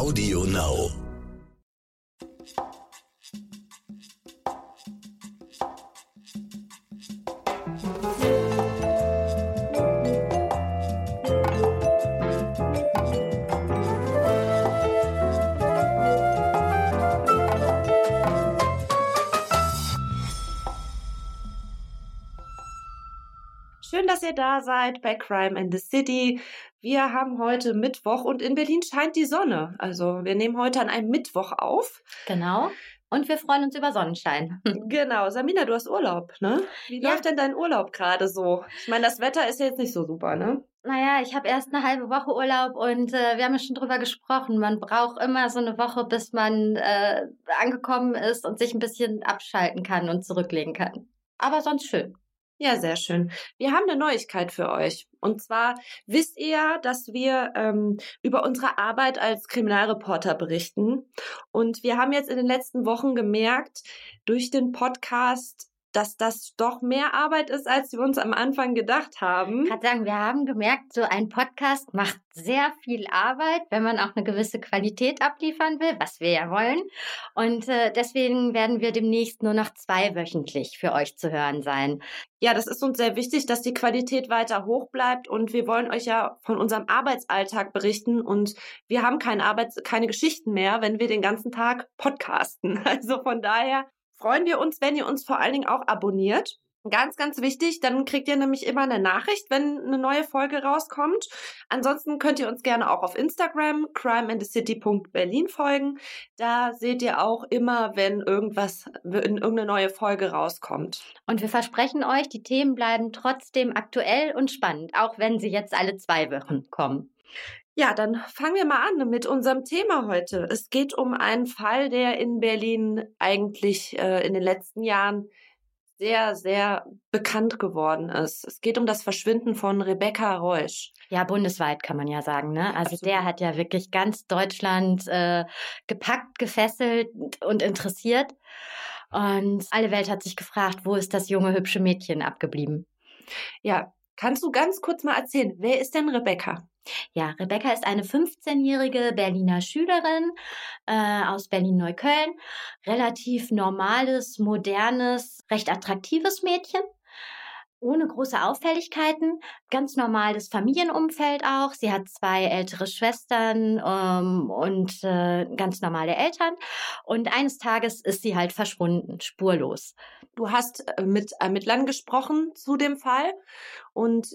Audio Now. Schön, dass ihr da seid bei Crime in the City. Wir haben heute Mittwoch und in Berlin scheint die Sonne. Also wir nehmen heute an einem Mittwoch auf. Genau. Und wir freuen uns über Sonnenschein. Genau. Samina, du hast Urlaub, ne? Wie Ja. läuft denn dein Urlaub gerade so? Ich meine, das Wetter ist jetzt nicht so super, ne? Naja, ich habe erst eine halbe Woche Urlaub und äh, wir haben ja schon drüber gesprochen. Man braucht immer so eine Woche, bis man äh, angekommen ist und sich ein bisschen abschalten kann und zurücklegen kann. Aber sonst schön. Ja, sehr schön. Wir haben eine Neuigkeit für euch. Und zwar wisst ihr dass wir ähm, über unsere Arbeit als Kriminalreporter berichten. Und wir haben jetzt in den letzten Wochen gemerkt, durch den Podcast, dass das doch mehr Arbeit ist, als wir uns am Anfang gedacht haben. Ich kann sagen, wir haben gemerkt, so ein Podcast macht sehr viel Arbeit, wenn man auch eine gewisse Qualität abliefern will, was wir ja wollen. Und äh, deswegen werden wir demnächst nur noch zweiwöchentlich für euch zu hören sein. Ja, das ist uns sehr wichtig, dass die Qualität weiter hoch bleibt und wir wollen euch ja von unserem Arbeitsalltag berichten und wir haben keine Arbeits keine Geschichten mehr, wenn wir den ganzen Tag podcasten. Also von daher freuen wir uns, wenn ihr uns vor allen Dingen auch abonniert. Ganz, ganz wichtig, dann kriegt ihr nämlich immer eine Nachricht, wenn eine neue Folge rauskommt. Ansonsten könnt ihr uns gerne auch auf Instagram crimeandthecity.berlin folgen. Da seht ihr auch immer, wenn irgendwas, wenn irgendeine neue Folge rauskommt. Und wir versprechen euch, die Themen bleiben trotzdem aktuell und spannend, auch wenn sie jetzt alle zwei Wochen kommen. Ja, dann fangen wir mal an mit unserem Thema heute. Es geht um einen Fall, der in Berlin eigentlich äh, in den letzten Jahren sehr, sehr bekannt geworden ist. Es geht um das Verschwinden von Rebecca Reusch. Ja, bundesweit kann man ja sagen, ne? Also Absolut. der hat ja wirklich ganz Deutschland äh, gepackt, gefesselt und interessiert. Und alle Welt hat sich gefragt, wo ist das junge, hübsche Mädchen abgeblieben? Ja, kannst du ganz kurz mal erzählen, wer ist denn Rebecca? Ja, Rebecca ist eine 15-jährige Berliner Schülerin äh, aus Berlin-Neukölln. Relativ normales, modernes, recht attraktives Mädchen. Ohne große Auffälligkeiten, ganz normales Familienumfeld auch. Sie hat zwei ältere Schwestern ähm, und äh, ganz normale Eltern. Und eines Tages ist sie halt verschwunden, spurlos. Du hast äh, mit Ermittlern gesprochen zu dem Fall und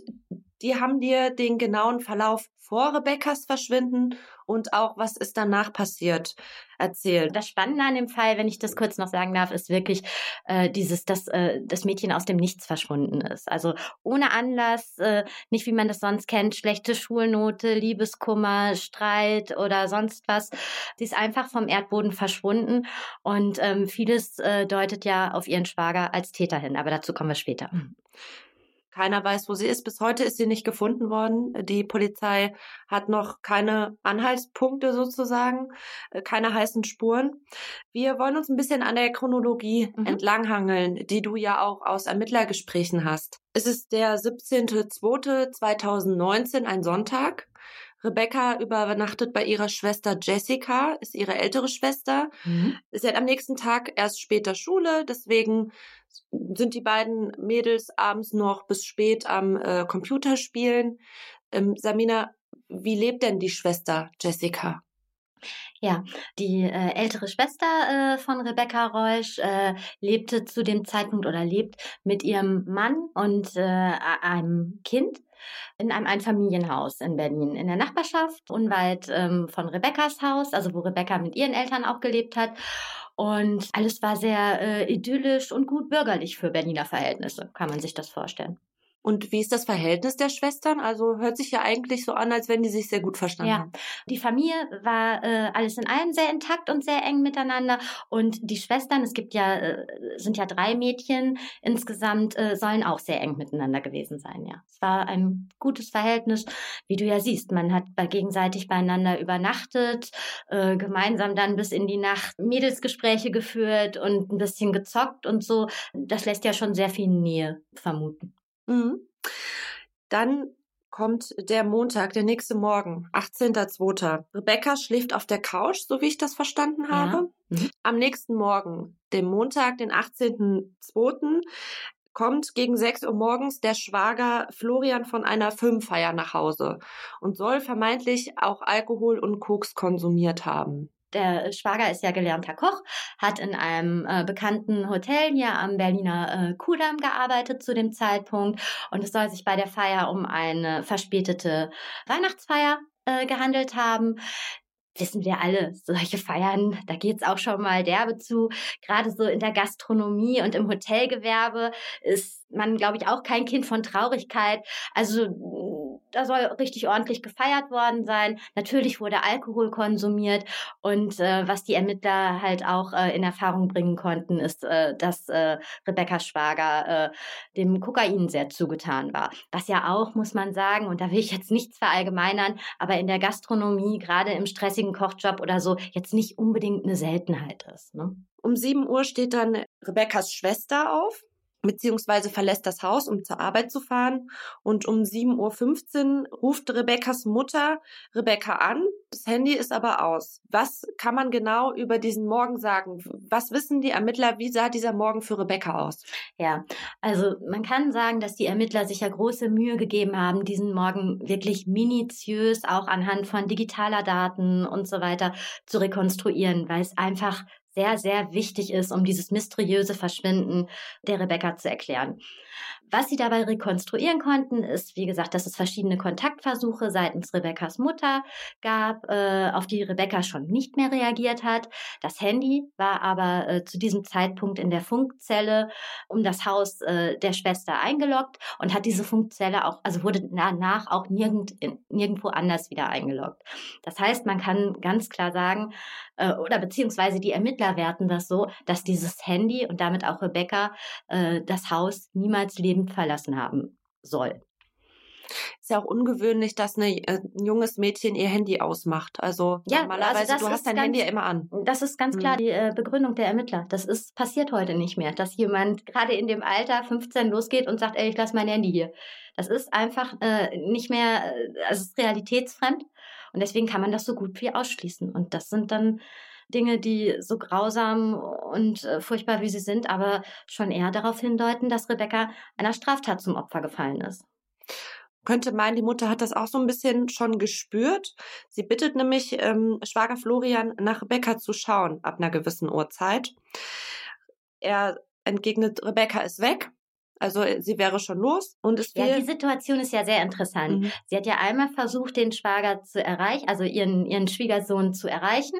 die haben dir den genauen Verlauf vor Rebeccas Verschwinden und auch was ist danach passiert erzählt. Das Spannende an dem Fall, wenn ich das kurz noch sagen darf, ist wirklich äh, dieses, dass äh, das Mädchen aus dem Nichts verschwunden ist. Also ohne Anlass, äh, nicht wie man das sonst kennt, schlechte Schulnote, Liebeskummer, Streit oder sonst was. Sie ist einfach vom Erdboden verschwunden und ähm, vieles äh, deutet ja auf ihren Schwager als Täter hin. Aber dazu kommen wir später. Keiner weiß, wo sie ist. Bis heute ist sie nicht gefunden worden. Die Polizei hat noch keine Anhaltspunkte sozusagen, äh, keine heißen Spuren. Wir wollen uns ein bisschen an der Chronologie Mhm. entlanghangeln, die du ja auch aus Ermittlergesprächen hast. Es ist der 17.02.2019, ein Sonntag. Rebecca übernachtet bei ihrer Schwester Jessica, ist ihre ältere Schwester. Mhm. Sie hat am nächsten Tag erst später Schule, deswegen sind die beiden Mädels abends noch bis spät am äh, Computer spielen. Ähm, Samina, wie lebt denn die Schwester Jessica? Ja, die äh, ältere Schwester äh, von Rebecca Reusch äh, lebte zu dem Zeitpunkt oder lebt mit ihrem Mann und äh, einem Kind in einem Einfamilienhaus in Berlin, in der Nachbarschaft, unweit ähm, von Rebeccas Haus, also wo Rebecca mit ihren Eltern auch gelebt hat. Und alles war sehr äh, idyllisch und gut bürgerlich für Berliner Verhältnisse, kann man sich das vorstellen. Und wie ist das Verhältnis der Schwestern? Also hört sich ja eigentlich so an, als wenn die sich sehr gut verstanden Ja, haben. die Familie war äh, alles in allem sehr intakt und sehr eng miteinander. Und die Schwestern, es gibt ja, äh, sind ja drei Mädchen insgesamt, äh, sollen auch sehr eng miteinander gewesen sein, ja. Es war ein gutes Verhältnis, wie du ja siehst. Man hat bei gegenseitig beieinander übernachtet, äh, gemeinsam dann bis in die Nacht Mädelsgespräche geführt und ein bisschen gezockt und so. Das lässt ja schon sehr viel Nähe vermuten. Mhm. Dann kommt der Montag, der nächste Morgen, 18.02. Rebecca schläft auf der Couch, so wie ich das verstanden habe. Ja. Mhm. Am nächsten Morgen, dem Montag, den 18.02., kommt gegen 6 Uhr morgens der Schwager Florian von einer Filmfeier nach Hause und soll vermeintlich auch Alkohol und Koks konsumiert haben. Der Schwager ist ja gelernter Koch, hat in einem äh, bekannten Hotel hier am Berliner äh, Kudamm gearbeitet zu dem Zeitpunkt. Und es soll sich bei der Feier um eine verspätete Weihnachtsfeier äh, gehandelt haben wissen wir alle, solche Feiern, da geht's auch schon mal derbe zu. Gerade so in der Gastronomie und im Hotelgewerbe ist man, glaube ich, auch kein Kind von Traurigkeit. Also da soll richtig ordentlich gefeiert worden sein. Natürlich wurde Alkohol konsumiert und äh, was die Ermittler halt auch äh, in Erfahrung bringen konnten, ist, äh, dass äh, Rebecca Schwager äh, dem Kokain sehr zugetan war. Was ja auch, muss man sagen, und da will ich jetzt nichts verallgemeinern, aber in der Gastronomie, gerade im stressigen Kochjob oder so, jetzt nicht unbedingt eine Seltenheit ist. Ne? Um 7 Uhr steht dann Rebeccas Schwester auf beziehungsweise verlässt das Haus, um zur Arbeit zu fahren. Und um 7.15 Uhr ruft Rebekkas Mutter Rebecca an. Das Handy ist aber aus. Was kann man genau über diesen Morgen sagen? Was wissen die Ermittler? Wie sah dieser Morgen für Rebecca aus? Ja, also man kann sagen, dass die Ermittler sich ja große Mühe gegeben haben, diesen Morgen wirklich minutiös auch anhand von digitaler Daten und so weiter zu rekonstruieren, weil es einfach sehr, sehr wichtig ist, um dieses mysteriöse Verschwinden der Rebecca zu erklären. Was sie dabei rekonstruieren konnten, ist, wie gesagt, dass es verschiedene Kontaktversuche seitens Rebeccas Mutter gab, äh, auf die Rebecca schon nicht mehr reagiert hat. Das Handy war aber äh, zu diesem Zeitpunkt in der Funkzelle um das Haus äh, der Schwester eingeloggt und hat diese Funkzelle auch, also wurde danach auch nirgend, nirgendwo anders wieder eingeloggt. Das heißt, man kann ganz klar sagen, äh, oder beziehungsweise die Ermittler werten das so, dass dieses Handy und damit auch Rebecca äh, das Haus niemals lebend verlassen haben soll. Ist ja auch ungewöhnlich, dass eine, äh, ein junges Mädchen ihr Handy ausmacht. Also ja, normalerweise, also du hast dein ganz, Handy ja immer an. Das ist ganz klar mhm. die äh, Begründung der Ermittler. Das ist passiert heute nicht mehr, dass jemand gerade in dem Alter 15 losgeht und sagt, ey, ich lasse mein Handy hier. Das ist einfach äh, nicht mehr, äh, also es ist realitätsfremd und deswegen kann man das so gut wie ausschließen. Und das sind dann Dinge, die so grausam und äh, furchtbar wie sie sind, aber schon eher darauf hindeuten, dass Rebecca einer Straftat zum Opfer gefallen ist könnte meinen, die Mutter hat das auch so ein bisschen schon gespürt. Sie bittet nämlich ähm, Schwager Florian nach Rebecca zu schauen ab einer gewissen Uhrzeit. Er entgegnet, Rebecca ist weg. Also sie wäre schon los und es Ja, die Situation ist ja sehr interessant. Mhm. Sie hat ja einmal versucht, den Schwager zu erreichen, also ihren, ihren Schwiegersohn zu erreichen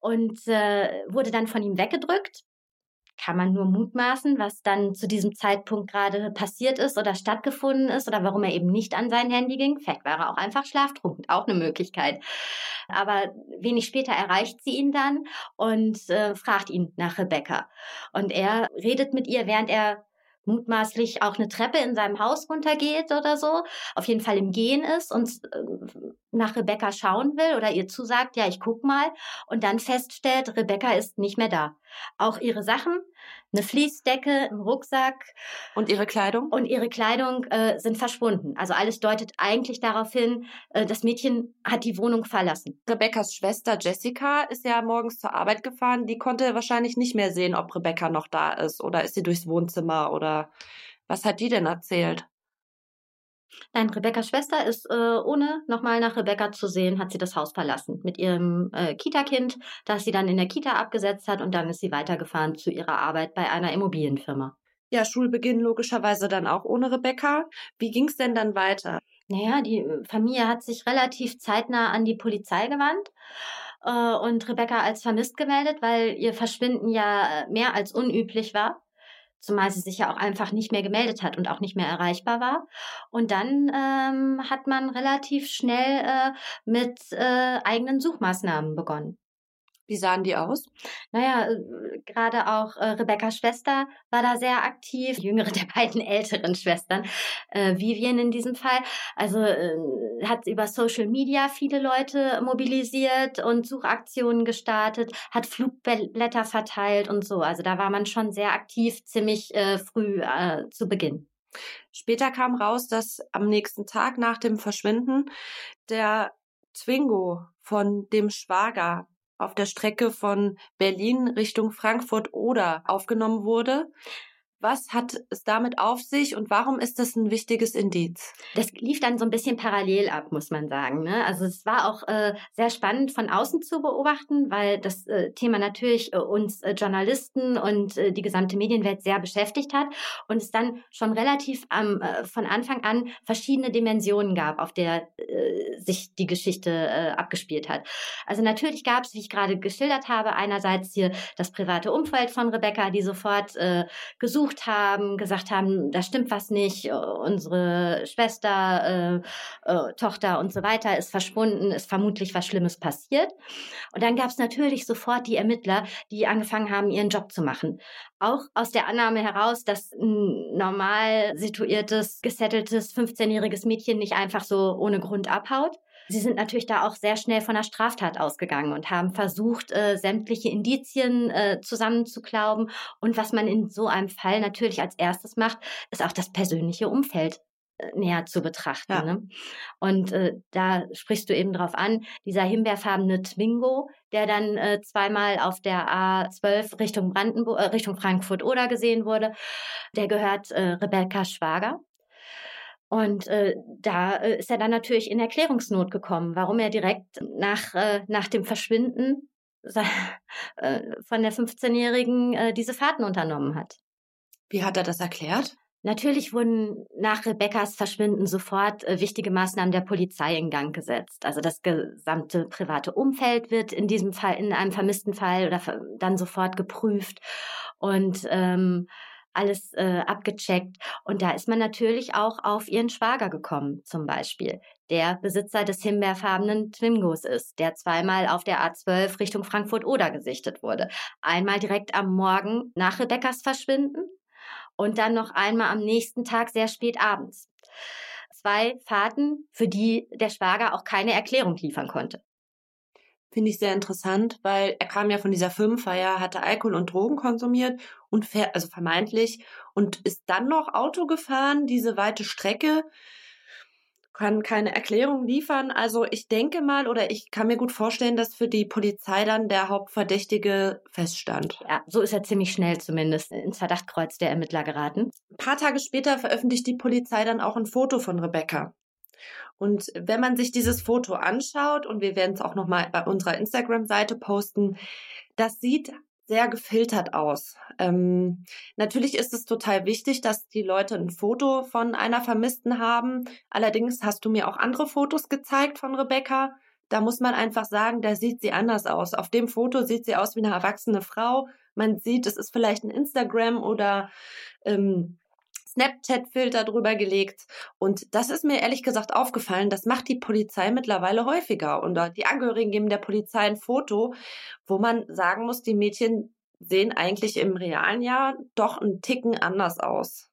und äh, wurde dann von ihm weggedrückt. Kann man nur mutmaßen, was dann zu diesem Zeitpunkt gerade passiert ist oder stattgefunden ist oder warum er eben nicht an sein Handy ging. Vielleicht war er auch einfach schlaftrunken, auch eine Möglichkeit. Aber wenig später erreicht sie ihn dann und äh, fragt ihn nach Rebecca. Und er redet mit ihr, während er mutmaßlich auch eine Treppe in seinem Haus runtergeht oder so, auf jeden Fall im Gehen ist und äh, nach Rebecca schauen will oder ihr zusagt, ja, ich guck mal und dann feststellt, Rebecca ist nicht mehr da. Auch ihre Sachen, eine Fließdecke, ein Rucksack. Und ihre Kleidung? Und ihre Kleidung äh, sind verschwunden. Also alles deutet eigentlich darauf hin, äh, das Mädchen hat die Wohnung verlassen. Rebeccas Schwester Jessica ist ja morgens zur Arbeit gefahren. Die konnte wahrscheinlich nicht mehr sehen, ob Rebecca noch da ist oder ist sie durchs Wohnzimmer oder was hat die denn erzählt? Nein, Rebecca's Schwester ist, äh, ohne nochmal nach Rebecca zu sehen, hat sie das Haus verlassen mit ihrem äh, Kita-Kind, das sie dann in der Kita abgesetzt hat und dann ist sie weitergefahren zu ihrer Arbeit bei einer Immobilienfirma. Ja, Schulbeginn logischerweise dann auch ohne Rebecca. Wie ging es denn dann weiter? Naja, die äh, Familie hat sich relativ zeitnah an die Polizei gewandt äh, und Rebecca als vermisst gemeldet, weil ihr Verschwinden ja äh, mehr als unüblich war zumal sie sich ja auch einfach nicht mehr gemeldet hat und auch nicht mehr erreichbar war. Und dann ähm, hat man relativ schnell äh, mit äh, eigenen Suchmaßnahmen begonnen. Wie sahen die aus? Naja, äh, gerade auch äh, Rebecca's Schwester war da sehr aktiv, jüngere der beiden älteren Schwestern, äh, Vivian in diesem Fall. Also äh, hat über Social Media viele Leute mobilisiert und Suchaktionen gestartet, hat Flugblätter verteilt und so. Also da war man schon sehr aktiv, ziemlich äh, früh äh, zu Beginn. Später kam raus, dass am nächsten Tag nach dem Verschwinden der Twingo von dem Schwager auf der Strecke von Berlin Richtung Frankfurt oder aufgenommen wurde. Was hat es damit auf sich und warum ist das ein wichtiges Indiz? Das lief dann so ein bisschen parallel ab, muss man sagen. Ne? Also es war auch äh, sehr spannend von außen zu beobachten, weil das äh, Thema natürlich äh, uns äh, Journalisten und äh, die gesamte Medienwelt sehr beschäftigt hat und es dann schon relativ am, äh, von Anfang an verschiedene Dimensionen gab, auf der sich die Geschichte abgespielt hat. Also natürlich gab es, wie ich gerade geschildert habe, einerseits hier das private Umfeld von Rebecca, die sofort gesucht gesucht haben, gesagt haben, da stimmt was nicht, unsere Schwester, äh, äh, Tochter und so weiter ist verschwunden, ist vermutlich was Schlimmes passiert. Und dann gab es natürlich sofort die Ermittler, die angefangen haben, ihren Job zu machen. Auch aus der Annahme heraus, dass ein normal situiertes, gesetteltes 15-jähriges Mädchen nicht einfach so ohne Grund abhaut. Sie sind natürlich da auch sehr schnell von der Straftat ausgegangen und haben versucht, äh, sämtliche Indizien äh, zusammenzuklauben. Und was man in so einem Fall natürlich als erstes macht, ist auch das persönliche Umfeld äh, näher zu betrachten. Ja. Ne? Und äh, da sprichst du eben drauf an, dieser himbeerfarbene Twingo, der dann äh, zweimal auf der A12 Richtung Brandenburg, äh, Richtung Frankfurt oder gesehen wurde, der gehört äh, Rebecca Schwager. Und äh, da äh, ist er dann natürlich in Erklärungsnot gekommen, warum er direkt nach, äh, nach dem Verschwinden äh, von der 15-Jährigen äh, diese Fahrten unternommen hat. Wie hat er das erklärt? Natürlich wurden nach Rebekkas Verschwinden sofort äh, wichtige Maßnahmen der Polizei in Gang gesetzt. Also das gesamte private Umfeld wird in diesem Fall, in einem vermissten Fall oder dann sofort geprüft. Und ähm, alles äh, abgecheckt. Und da ist man natürlich auch auf ihren Schwager gekommen, zum Beispiel, der Besitzer des himbeerfarbenen Twingos ist, der zweimal auf der A12 Richtung Frankfurt-Oder gesichtet wurde. Einmal direkt am Morgen nach Rebekkas Verschwinden und dann noch einmal am nächsten Tag sehr spät abends. Zwei Fahrten, für die der Schwager auch keine Erklärung liefern konnte. Finde ich sehr interessant, weil er kam ja von dieser Firmenfeier, hatte Alkohol und Drogen konsumiert und also vermeintlich und ist dann noch Auto gefahren, diese weite Strecke, kann keine Erklärung liefern. Also ich denke mal oder ich kann mir gut vorstellen, dass für die Polizei dann der Hauptverdächtige feststand. Ja, so ist er ziemlich schnell zumindest ins Verdachtkreuz der Ermittler geraten. Ein paar Tage später veröffentlicht die Polizei dann auch ein Foto von Rebecca. Und wenn man sich dieses Foto anschaut, und wir werden es auch nochmal bei unserer Instagram-Seite posten, das sieht sehr gefiltert aus. Ähm, natürlich ist es total wichtig, dass die Leute ein Foto von einer Vermissten haben. Allerdings hast du mir auch andere Fotos gezeigt von Rebecca. Da muss man einfach sagen, da sieht sie anders aus. Auf dem Foto sieht sie aus wie eine erwachsene Frau. Man sieht, es ist vielleicht ein Instagram oder ähm, Snapchat-Filter drüber gelegt. Und das ist mir ehrlich gesagt aufgefallen. Das macht die Polizei mittlerweile häufiger. Und die Angehörigen geben der Polizei ein Foto, wo man sagen muss, die Mädchen sehen eigentlich im realen Jahr doch einen Ticken anders aus.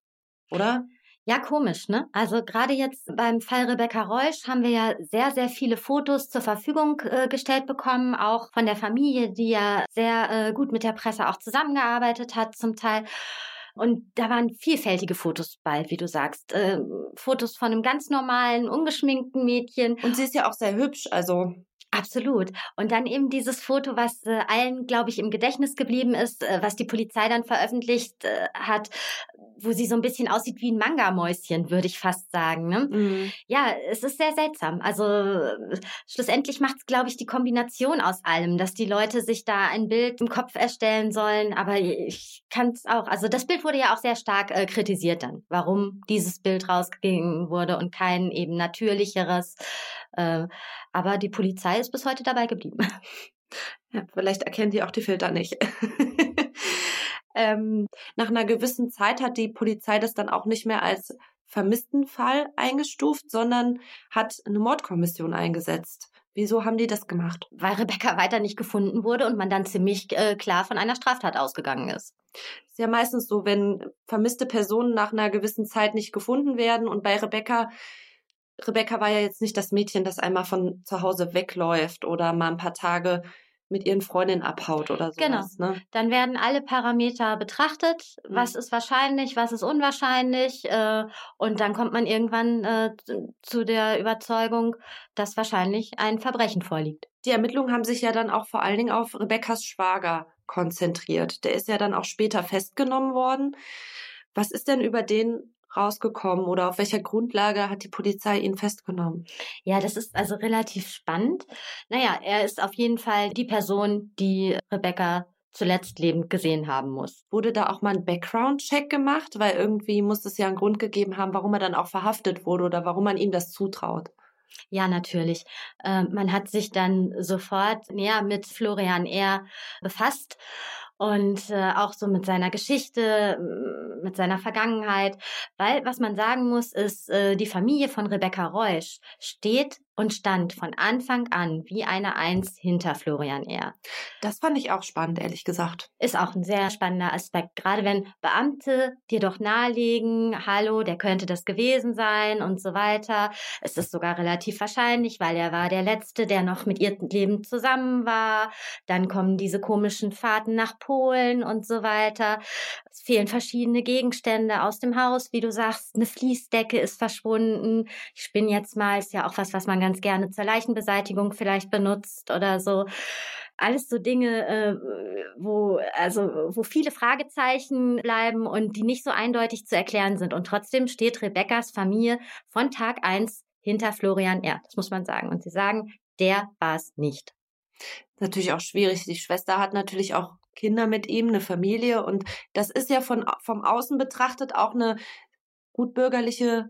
Oder? Ja, komisch, ne? Also gerade jetzt beim Fall Rebecca Reusch haben wir ja sehr, sehr viele Fotos zur Verfügung äh, gestellt bekommen, auch von der Familie, die ja sehr äh, gut mit der Presse auch zusammengearbeitet hat zum Teil. Und da waren vielfältige Fotos bei, wie du sagst. Äh, Fotos von einem ganz normalen, ungeschminkten Mädchen. Und sie ist ja auch sehr hübsch, also. Absolut. Und dann eben dieses Foto, was äh, allen, glaube ich, im Gedächtnis geblieben ist, äh, was die Polizei dann veröffentlicht äh, hat, wo sie so ein bisschen aussieht wie ein Manga-Mäuschen, würde ich fast sagen. Ne? Mhm. Ja, es ist sehr seltsam. Also schlussendlich macht es, glaube ich, die Kombination aus allem, dass die Leute sich da ein Bild im Kopf erstellen sollen. Aber ich kann es auch. Also das Bild wurde ja auch sehr stark äh, kritisiert dann, warum dieses Bild rausgegangen wurde und kein eben natürlicheres. Äh, aber die Polizei ist bis heute dabei geblieben. Ja, vielleicht erkennen die auch die Filter nicht. ähm, nach einer gewissen Zeit hat die Polizei das dann auch nicht mehr als vermissten Fall eingestuft, sondern hat eine Mordkommission eingesetzt. Wieso haben die das gemacht? Weil Rebecca weiter nicht gefunden wurde und man dann ziemlich äh, klar von einer Straftat ausgegangen ist. Ist ja meistens so, wenn vermisste Personen nach einer gewissen Zeit nicht gefunden werden und bei Rebecca Rebecca war ja jetzt nicht das Mädchen, das einmal von zu Hause wegläuft oder mal ein paar Tage mit ihren Freundinnen abhaut oder so. Genau. Ne? Dann werden alle Parameter betrachtet. Mhm. Was ist wahrscheinlich, was ist unwahrscheinlich. Äh, und dann kommt man irgendwann äh, zu der Überzeugung, dass wahrscheinlich ein Verbrechen vorliegt. Die Ermittlungen haben sich ja dann auch vor allen Dingen auf Rebekkas Schwager konzentriert. Der ist ja dann auch später festgenommen worden. Was ist denn über den rausgekommen oder auf welcher Grundlage hat die Polizei ihn festgenommen? Ja, das ist also relativ spannend. Naja, er ist auf jeden Fall die Person, die Rebecca zuletzt lebend gesehen haben muss. Wurde da auch mal ein Background-Check gemacht? Weil irgendwie muss es ja einen Grund gegeben haben, warum er dann auch verhaftet wurde oder warum man ihm das zutraut. Ja, natürlich. Äh, man hat sich dann sofort näher mit Florian R. befasst und äh, auch so mit seiner Geschichte, mit seiner Vergangenheit. Weil was man sagen muss, ist, äh, die Familie von Rebecca Reusch steht und stand von Anfang an wie eine Eins hinter Florian R. Das fand ich auch spannend, ehrlich gesagt. Ist auch ein sehr spannender Aspekt, gerade wenn Beamte dir doch nahelegen, hallo, der könnte das gewesen sein und so weiter. Es ist sogar relativ wahrscheinlich, weil er war der Letzte, der noch mit ihr Leben zusammen war. Dann kommen diese komischen Fahrten nach Polen und so weiter. Es fehlen verschiedene Gegenstände aus dem Haus, wie du sagst. Eine Fließdecke ist verschwunden. Ich spinne jetzt mal, ist ja auch was, was man ganz gerne zur Leichenbeseitigung vielleicht benutzt oder so. Alles so Dinge, äh, wo, also, wo viele Fragezeichen bleiben und die nicht so eindeutig zu erklären sind. Und trotzdem steht Rebekkas Familie von Tag eins hinter Florian R. Das muss man sagen. Und sie sagen, der war es nicht. Natürlich auch schwierig. Die Schwester hat natürlich auch Kinder mit ihm, eine Familie. Und das ist ja von, vom Außen betrachtet auch eine gut bürgerliche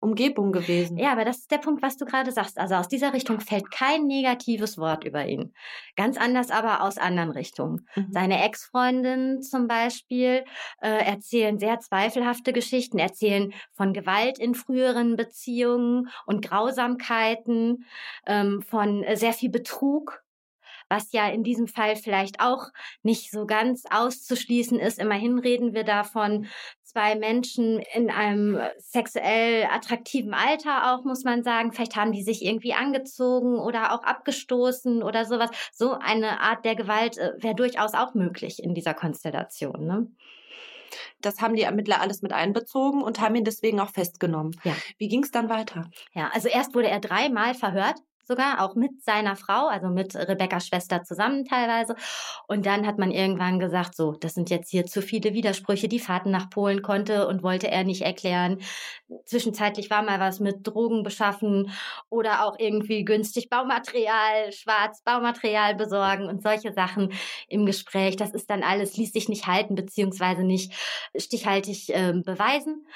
Umgebung gewesen. Ja, aber das ist der Punkt, was du gerade sagst. Also aus dieser Richtung fällt kein negatives Wort über ihn. Ganz anders aber aus anderen Richtungen. Mhm. Seine Ex-Freundinnen zum Beispiel äh, erzählen sehr zweifelhafte Geschichten, erzählen von Gewalt in früheren Beziehungen und Grausamkeiten, ähm, von sehr viel Betrug was ja in diesem Fall vielleicht auch nicht so ganz auszuschließen ist. Immerhin reden wir davon zwei Menschen in einem sexuell attraktiven Alter auch, muss man sagen. Vielleicht haben die sich irgendwie angezogen oder auch abgestoßen oder sowas. So eine Art der Gewalt äh, wäre durchaus auch möglich in dieser Konstellation. Ne? Das haben die Ermittler alles mit einbezogen und haben ihn deswegen auch festgenommen. Ja. Wie ging es dann weiter? Ja, also erst wurde er dreimal verhört sogar, auch mit seiner Frau, also mit Rebecca's Schwester zusammen teilweise. Und dann hat man irgendwann gesagt, so, das sind jetzt hier zu viele Widersprüche. Die Fahrten nach Polen konnte und wollte er nicht erklären. Zwischenzeitlich war mal was mit Drogen beschaffen oder auch irgendwie günstig Baumaterial, schwarz Baumaterial besorgen und solche Sachen im Gespräch. Das ist dann alles, ließ sich nicht halten, beziehungsweise nicht stichhaltig äh, beweisen.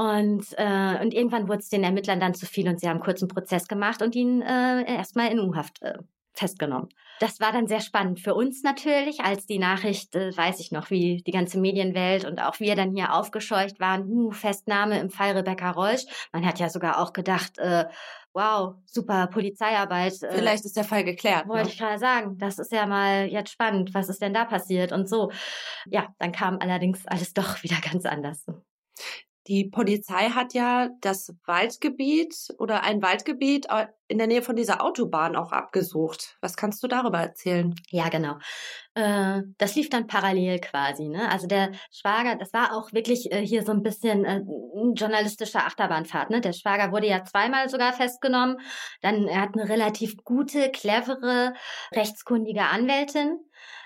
Und, äh, und irgendwann wurde es den Ermittlern dann zu viel und sie haben kurz einen Prozess gemacht und ihn äh, erstmal in U-Haft äh, festgenommen. Das war dann sehr spannend für uns natürlich, als die Nachricht, äh, weiß ich noch, wie die ganze Medienwelt und auch wir dann hier aufgescheucht waren, uh, Festnahme im Fall Rebecca Reusch. Man hat ja sogar auch gedacht, äh, wow, super Polizeiarbeit. Äh, Vielleicht ist der Fall geklärt. Wollte ne? ich gerade sagen, das ist ja mal jetzt spannend, was ist denn da passiert und so. Ja, dann kam allerdings alles doch wieder ganz anders. Die Polizei hat ja das Waldgebiet oder ein Waldgebiet in der Nähe von dieser Autobahn auch abgesucht. Was kannst du darüber erzählen? Ja, genau. Äh, das lief dann parallel quasi. Ne? Also der Schwager, das war auch wirklich äh, hier so ein bisschen äh, journalistische Achterbahnfahrt. Ne? Der Schwager wurde ja zweimal sogar festgenommen. Dann er hat eine relativ gute, clevere, rechtskundige Anwältin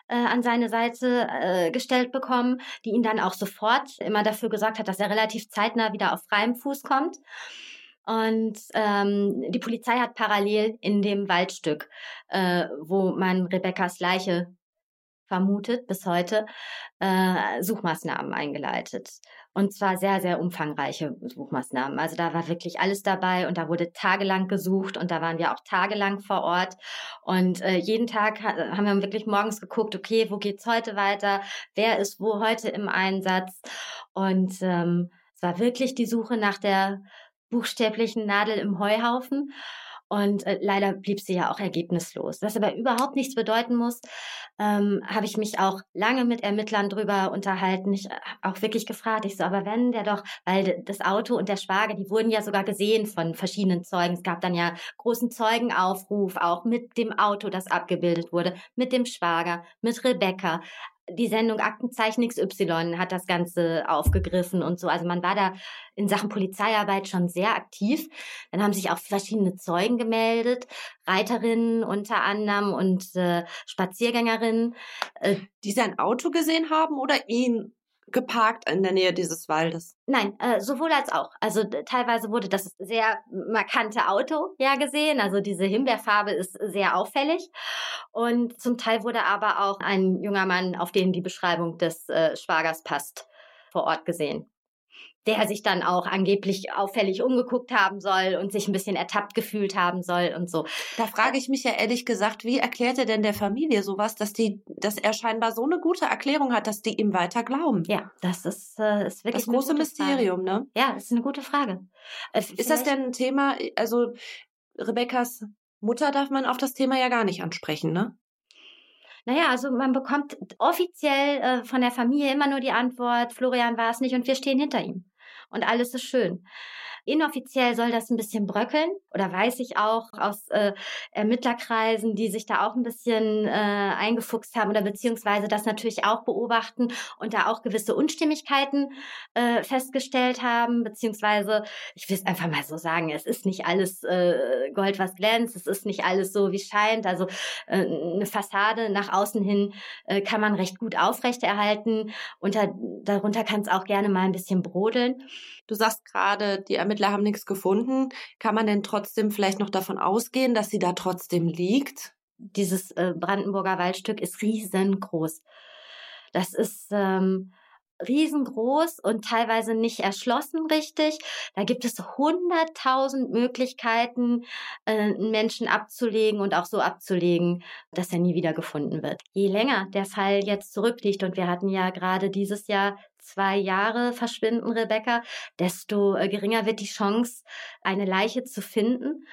äh, an seine Seite äh, gestellt bekommen, die ihn dann auch sofort immer dafür gesorgt hat, dass er relativ zeitnah wieder auf freiem Fuß kommt. Und ähm, die Polizei hat parallel in dem Waldstück, äh, wo man Rebekkas Leiche vermutet bis heute, äh, Suchmaßnahmen eingeleitet. Und zwar sehr, sehr umfangreiche Suchmaßnahmen. Also da war wirklich alles dabei und da wurde tagelang gesucht und da waren wir auch tagelang vor Ort. Und äh, jeden Tag haben wir wirklich morgens geguckt, okay, wo geht's heute weiter? Wer ist wo heute im Einsatz? Und ähm, es war wirklich die Suche nach der buchstäblichen Nadel im Heuhaufen. Und äh, leider blieb sie ja auch ergebnislos. Was aber überhaupt nichts bedeuten muss, ähm, habe ich mich auch lange mit Ermittlern drüber unterhalten. Ich äh, auch wirklich gefragt, ich so, aber wenn der doch, weil das Auto und der Schwager, die wurden ja sogar gesehen von verschiedenen Zeugen. Es gab dann ja großen Zeugenaufruf, auch mit dem Auto, das abgebildet wurde, mit dem Schwager, mit Rebecca die Sendung Aktenzeichen XY hat das Ganze aufgegriffen und so. Also man war da in Sachen Polizeiarbeit schon sehr aktiv. Dann haben sich auch verschiedene Zeugen gemeldet, Reiterinnen unter anderem und äh, Spaziergängerinnen. Äh, die sein Auto gesehen haben oder ihn geparkt in der Nähe dieses Waldes? Nein, äh, sowohl als auch. Also teilweise wurde das sehr markante Auto ja gesehen. Also diese Himbeerfarbe ist sehr auffällig. Und zum Teil wurde aber auch ein junger Mann, auf den die Beschreibung des äh, Schwagers passt, vor Ort gesehen der sich dann auch angeblich auffällig umgeguckt haben soll und sich ein bisschen ertappt gefühlt haben soll und so. Da frage ich mich ja ehrlich gesagt, wie erklärt er denn der Familie sowas, dass die, dass er scheinbar so eine gute Erklärung hat, dass die ihm weiter glauben? Ja, das ist, äh, ist wirklich das große Mysterium, Frage. ne? Ja, das ist eine gute Frage. Äh, ist das denn ein Thema? Also Rebekkas Mutter darf man auf das Thema ja gar nicht ansprechen, ne? Naja, also man bekommt offiziell äh, von der Familie immer nur die Antwort, Florian war es nicht und wir stehen hinter ihm und alles ist schön. Inoffiziell soll das ein bisschen bröckeln oder weiß ich auch aus äh, Ermittlerkreisen, die sich da auch ein bisschen äh, eingefuchst haben oder beziehungsweise das natürlich auch beobachten und da auch gewisse Unstimmigkeiten äh, festgestellt haben, beziehungsweise ich will es einfach mal so sagen, es ist nicht alles äh, Gold, was glänzt, es ist nicht alles so, wie scheint. Also äh, eine Fassade nach außen hin äh, kann man recht gut aufrechterhalten. Unter, darunter kann es auch gerne mal ein bisschen brodeln. Du sagst gerade, die Ermittler haben nichts gefunden. Kann man denn trotzdem vielleicht noch davon ausgehen, dass sie da trotzdem liegt? Dieses äh, Brandenburger Waldstück ist riesengroß. Das ist ähm, riesengroß und teilweise nicht erschlossen richtig. Da gibt es hunderttausend Möglichkeiten, äh, einen Menschen abzulegen und auch so abzulegen, dass er nie wieder gefunden wird. Je länger der Fall jetzt zurückliegt und wir hatten ja gerade dieses Jahr zwei Jahre verschwinden, Rebecca, desto äh, geringer wird die Chance, eine Leiche zu finden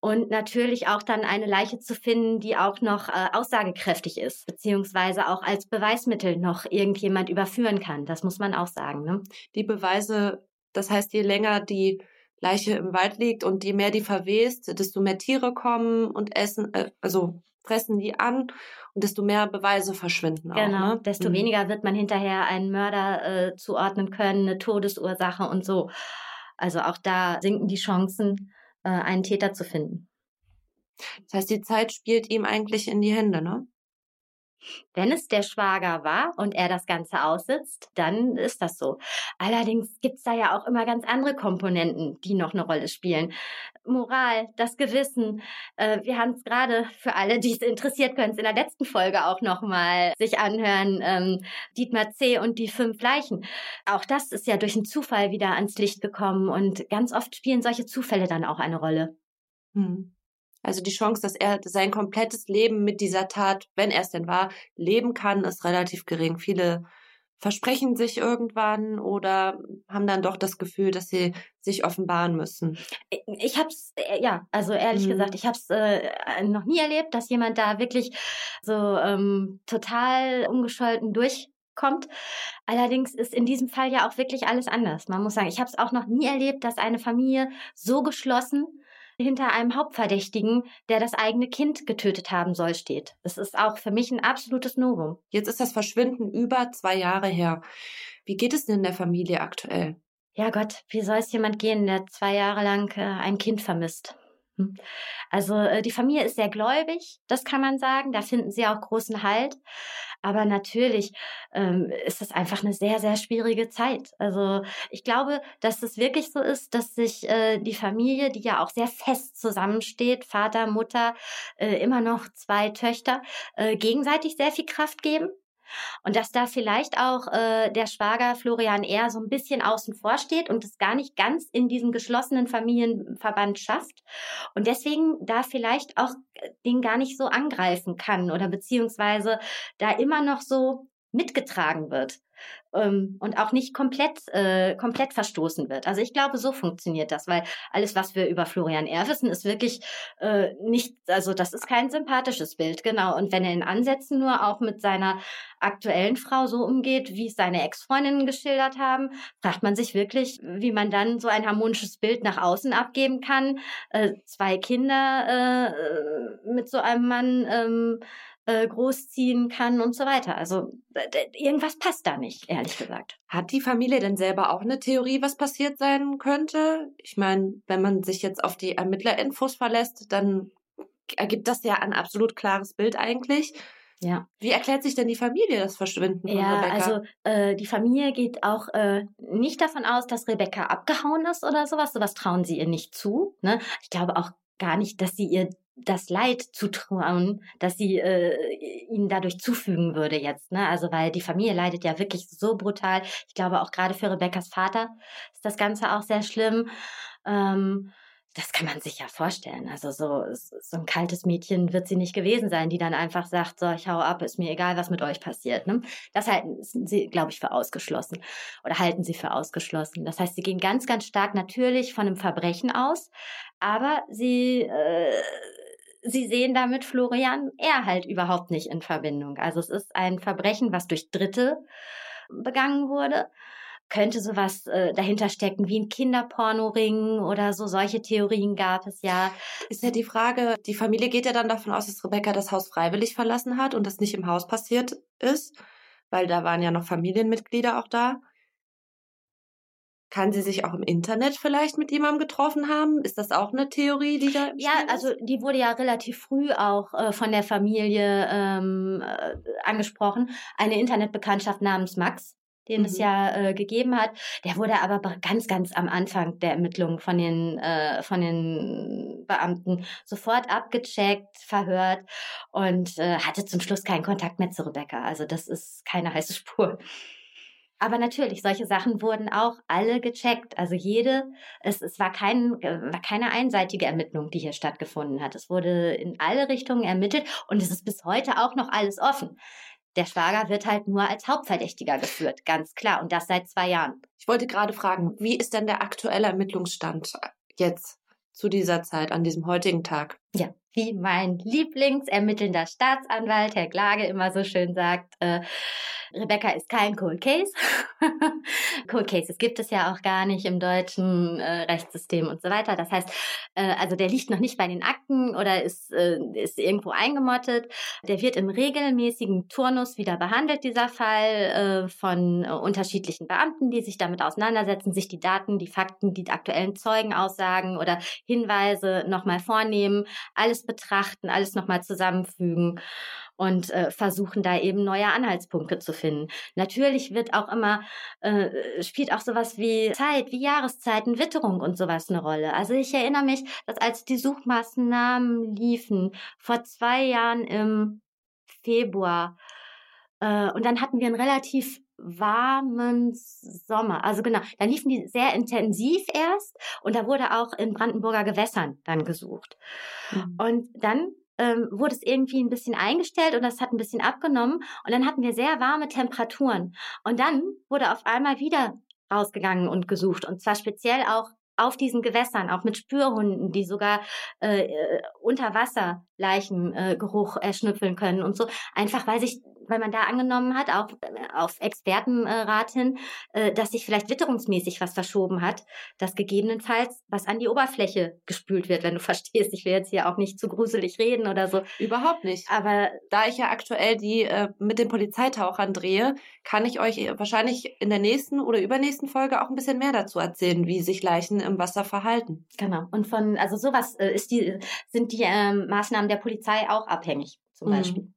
und natürlich auch dann eine Leiche zu finden, die auch noch äh, aussagekräftig ist, beziehungsweise auch als Beweismittel noch irgendjemand überführen kann. Das muss man auch sagen. Ne? Die Beweise, das heißt, je länger die Leiche im Wald liegt und je mehr die verwest, desto mehr Tiere kommen und essen, äh, also fressen die an und desto mehr Beweise verschwinden auch. Genau, ne? desto mhm. weniger wird man hinterher einen Mörder äh, zuordnen können, eine Todesursache und so. Also auch da sinken die Chancen äh, einen Täter zu finden. Das heißt, die Zeit spielt ihm eigentlich in die Hände, ne? Wenn es der Schwager war und er das Ganze aussitzt, dann ist das so. Allerdings gibt's da ja auch immer ganz andere Komponenten, die noch eine Rolle spielen. Moral, das Gewissen. Äh, wir haben es gerade für alle, die es interessiert, können es in der letzten Folge auch nochmal sich anhören. Ähm, Dietmar C. und die fünf Leichen. Auch das ist ja durch einen Zufall wieder ans Licht gekommen und ganz oft spielen solche Zufälle dann auch eine Rolle. Hm. Also die Chance, dass er sein komplettes Leben mit dieser Tat, wenn er es denn war, leben kann, ist relativ gering. Viele versprechen sich irgendwann oder haben dann doch das Gefühl, dass sie sich offenbaren müssen. Ich habe es, äh, ja, also ehrlich mhm. gesagt, ich habe es äh, noch nie erlebt, dass jemand da wirklich so ähm, total ungescholten durchkommt. Allerdings ist in diesem Fall ja auch wirklich alles anders. Man muss sagen, ich habe es auch noch nie erlebt, dass eine Familie so geschlossen hinter einem Hauptverdächtigen, der das eigene Kind getötet haben soll, steht. Das ist auch für mich ein absolutes Novum. Jetzt ist das Verschwinden über zwei Jahre her. Wie geht es denn in der Familie aktuell? Ja Gott, wie soll es jemand gehen, der zwei Jahre lang äh, ein Kind vermisst? Hm. Also äh, die Familie ist sehr gläubig, das kann man sagen. Da finden sie auch großen Halt. Aber natürlich ähm, ist es einfach eine sehr, sehr schwierige Zeit. Also ich glaube, dass es wirklich so ist, dass sich äh, die Familie, die ja auch sehr fest zusammensteht, Vater, Mutter, äh, immer noch zwei Töchter, äh, gegenseitig sehr viel Kraft geben. Und dass da vielleicht auch äh, der Schwager Florian eher so ein bisschen außen vor steht und es gar nicht ganz in diesen geschlossenen Familienverband schafft und deswegen da vielleicht auch äh, den gar nicht so angreifen kann oder beziehungsweise da immer noch so mitgetragen wird ähm, und auch nicht komplett, äh, komplett verstoßen wird. Also ich glaube, so funktioniert das, weil alles, was wir über Florian R. wissen, ist wirklich äh, nicht, also das ist kein sympathisches Bild, genau. Und wenn er in Ansätzen nur auch mit seiner aktuellen Frau so umgeht, wie es seine Ex-Freundinnen geschildert haben, fragt man sich wirklich, wie man dann so ein harmonisches Bild nach außen abgeben kann. Äh, zwei Kinder äh, mit so einem Mann ähm, äh, großziehen kann und so weiter. Also irgendwas passt da nicht, ehrlich gesagt. Hat die Familie denn selber auch eine Theorie, was passiert sein könnte? Ich meine, wenn man sich jetzt auf die Ermittlerinfos verlässt, dann ergibt das ja ein absolut klares Bild eigentlich. Ja. Wie erklärt sich denn die Familie das Verschwinden von ja, Rebecca? also äh, die Familie geht auch äh, nicht davon aus, dass Rebecca abgehauen ist oder sowas. Sowas trauen sie ihr nicht zu. Ne? Ich glaube auch gar nicht, dass sie ihr das Leid zutrauen, dass sie äh, ihnen dadurch zufügen würde jetzt. Ne? Also weil die Familie leidet ja wirklich so brutal. Ich glaube auch gerade für Rebecca's Vater ist das Ganze auch sehr schlimm. Ähm, das kann man sich ja vorstellen. Also so, so ein kaltes Mädchen wird sie nicht gewesen sein, die dann einfach sagt, so, ich hau ab, ist mir egal, was mit euch passiert. Ne? Das halten sie, glaube ich, für ausgeschlossen oder halten sie für ausgeschlossen. Das heißt, sie gehen ganz, ganz stark natürlich von einem Verbrechen aus, aber sie äh, sie sehen damit Florian er halt überhaupt nicht in Verbindung. Also es ist ein Verbrechen, was durch Dritte begangen wurde. Könnte sowas äh, dahinter stecken wie ein Kinderpornoring oder so. Solche Theorien gab es ja. Ist ja die Frage, die Familie geht ja dann davon aus, dass Rebecca das Haus freiwillig verlassen hat und das nicht im Haus passiert ist, weil da waren ja noch Familienmitglieder auch da. Kann sie sich auch im Internet vielleicht mit jemandem getroffen haben? Ist das auch eine Theorie, die da? Ja, also die wurde ja relativ früh auch äh, von der Familie ähm, äh, angesprochen. Eine Internetbekanntschaft namens Max, den mhm. es ja äh, gegeben hat. Der wurde aber ganz, ganz am Anfang der Ermittlungen von den äh, von den Beamten sofort abgecheckt, verhört und äh, hatte zum Schluss keinen Kontakt mehr zu Rebecca. Also das ist keine heiße Spur. Aber natürlich, solche Sachen wurden auch alle gecheckt. Also jede, es, es war, kein, war keine einseitige Ermittlung, die hier stattgefunden hat. Es wurde in alle Richtungen ermittelt und es ist bis heute auch noch alles offen. Der Schwager wird halt nur als Hauptverdächtiger geführt, ganz klar. Und das seit zwei Jahren. Ich wollte gerade fragen, wie ist denn der aktuelle Ermittlungsstand jetzt zu dieser Zeit, an diesem heutigen Tag? Ja, wie mein Lieblingsermittelnder Staatsanwalt, Herr Klage, immer so schön sagt, äh, Rebecca ist kein Cold Case. Cold Cases gibt es ja auch gar nicht im deutschen äh, Rechtssystem und so weiter. Das heißt, äh, also der liegt noch nicht bei den Akten oder ist, äh, ist irgendwo eingemottet. Der wird im regelmäßigen Turnus wieder behandelt, dieser Fall, äh, von äh, unterschiedlichen Beamten, die sich damit auseinandersetzen, sich die Daten, die Fakten, die aktuellen Zeugenaussagen oder Hinweise nochmal vornehmen, alles betrachten, alles nochmal zusammenfügen und äh, versuchen da eben neue Anhaltspunkte zu finden. Natürlich wird auch immer, äh, spielt auch sowas wie Zeit, wie Jahreszeiten, Witterung und sowas eine Rolle. Also ich erinnere mich, dass als die Suchmaßnahmen liefen, vor zwei Jahren im Februar, äh, und dann hatten wir einen relativ warmen Sommer. Also genau, da liefen die sehr intensiv erst und da wurde auch in Brandenburger Gewässern dann gesucht. Mhm. Und dann ähm, wurde es irgendwie ein bisschen eingestellt und das hat ein bisschen abgenommen. Und dann hatten wir sehr warme Temperaturen. Und dann wurde auf einmal wieder rausgegangen und gesucht. Und zwar speziell auch auf diesen Gewässern, auch mit Spürhunden, die sogar äh, äh unter Wasser Leichengeruch äh, erschnüffeln können und so. Einfach weil sich weil man da angenommen hat, auch äh, auf Expertenrat hin, äh, dass sich vielleicht witterungsmäßig was verschoben hat, dass gegebenenfalls was an die Oberfläche gespült wird, wenn du verstehst. Ich will jetzt hier auch nicht zu gruselig reden oder so. Überhaupt nicht. Aber da ich ja aktuell die äh, mit den Polizeitauchern drehe, kann ich euch wahrscheinlich in der nächsten oder übernächsten Folge auch ein bisschen mehr dazu erzählen, wie sich Leichen im Wasser verhalten. Genau. Und von, also sowas ist die, sind die ähm, Maßnahmen der Polizei auch abhängig, zum mhm.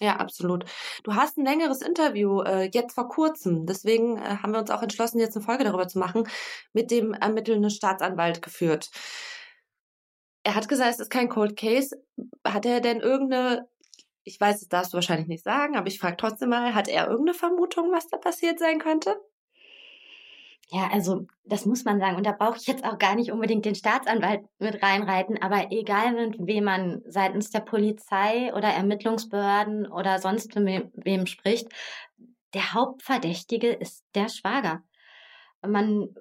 Ja, absolut. Du hast ein längeres Interview äh, jetzt vor kurzem, deswegen äh, haben wir uns auch entschlossen, jetzt eine Folge darüber zu machen, mit dem ermittelnden Staatsanwalt geführt. Er hat gesagt, es ist kein Cold Case. Hat er denn irgendeine, ich weiß, das darfst du wahrscheinlich nicht sagen, aber ich frage trotzdem mal, hat er irgendeine Vermutung, was da passiert sein könnte? Ja, also das muss man sagen. Und da brauche ich jetzt auch gar nicht unbedingt den Staatsanwalt mit reinreiten, aber egal mit wem man seitens der Polizei oder Ermittlungsbehörden oder sonst mit wem spricht, der Hauptverdächtige ist der Schwager. Man,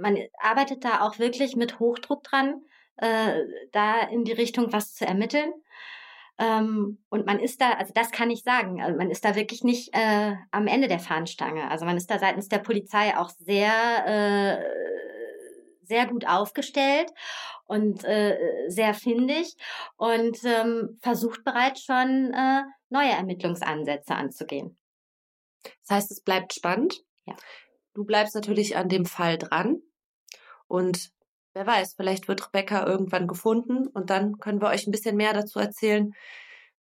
man arbeitet da auch wirklich mit Hochdruck dran, äh, da in die Richtung was zu ermitteln. Ähm, und man ist da, also das kann ich sagen, also man ist da wirklich nicht äh, am Ende der Fahnenstange. Also man ist da seitens der Polizei auch sehr, äh, sehr gut aufgestellt und äh, sehr findig und ähm, versucht bereits schon äh, neue Ermittlungsansätze anzugehen. Das heißt, es bleibt spannend. Ja. Du bleibst natürlich an dem Fall dran und wer weiß, vielleicht wird Rebecca irgendwann gefunden und dann können wir euch ein bisschen mehr dazu erzählen,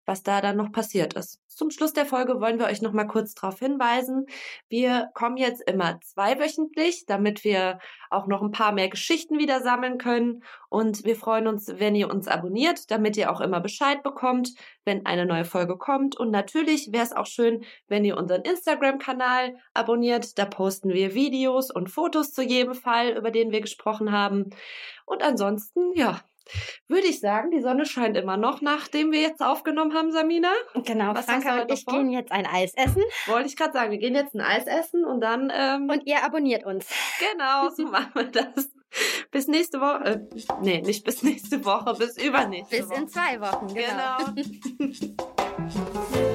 was da dann noch passiert ist. Zum Schluss der Folge wollen wir euch noch mal kurz darauf hinweisen. Wir kommen jetzt immer zweiwöchentlich, damit wir auch noch ein paar mehr Geschichten wieder sammeln können. Und wir freuen uns, wenn ihr uns abonniert, damit ihr auch immer Bescheid bekommt, wenn eine neue Folge kommt. Und natürlich wäre es auch schön, wenn ihr unseren Instagram-Kanal abonniert. Da posten wir Videos und Fotos zu jedem Fall, über den wir gesprochen haben. Und ansonsten, ja, würde ich sagen, die Sonne scheint immer noch, nachdem wir jetzt aufgenommen haben, Samina. Genau, Was Franka und ich gehen jetzt ein Eis essen. Wollte ich gerade sagen, wir gehen jetzt ein Eis essen und dann... Ähm, und ihr abonniert uns. Genau, so machen wir das. Bis nächste Woche. Äh, nee, nicht bis nächste Woche, bis übernächste bis Woche. Bis in zwei Wochen, genau. genau.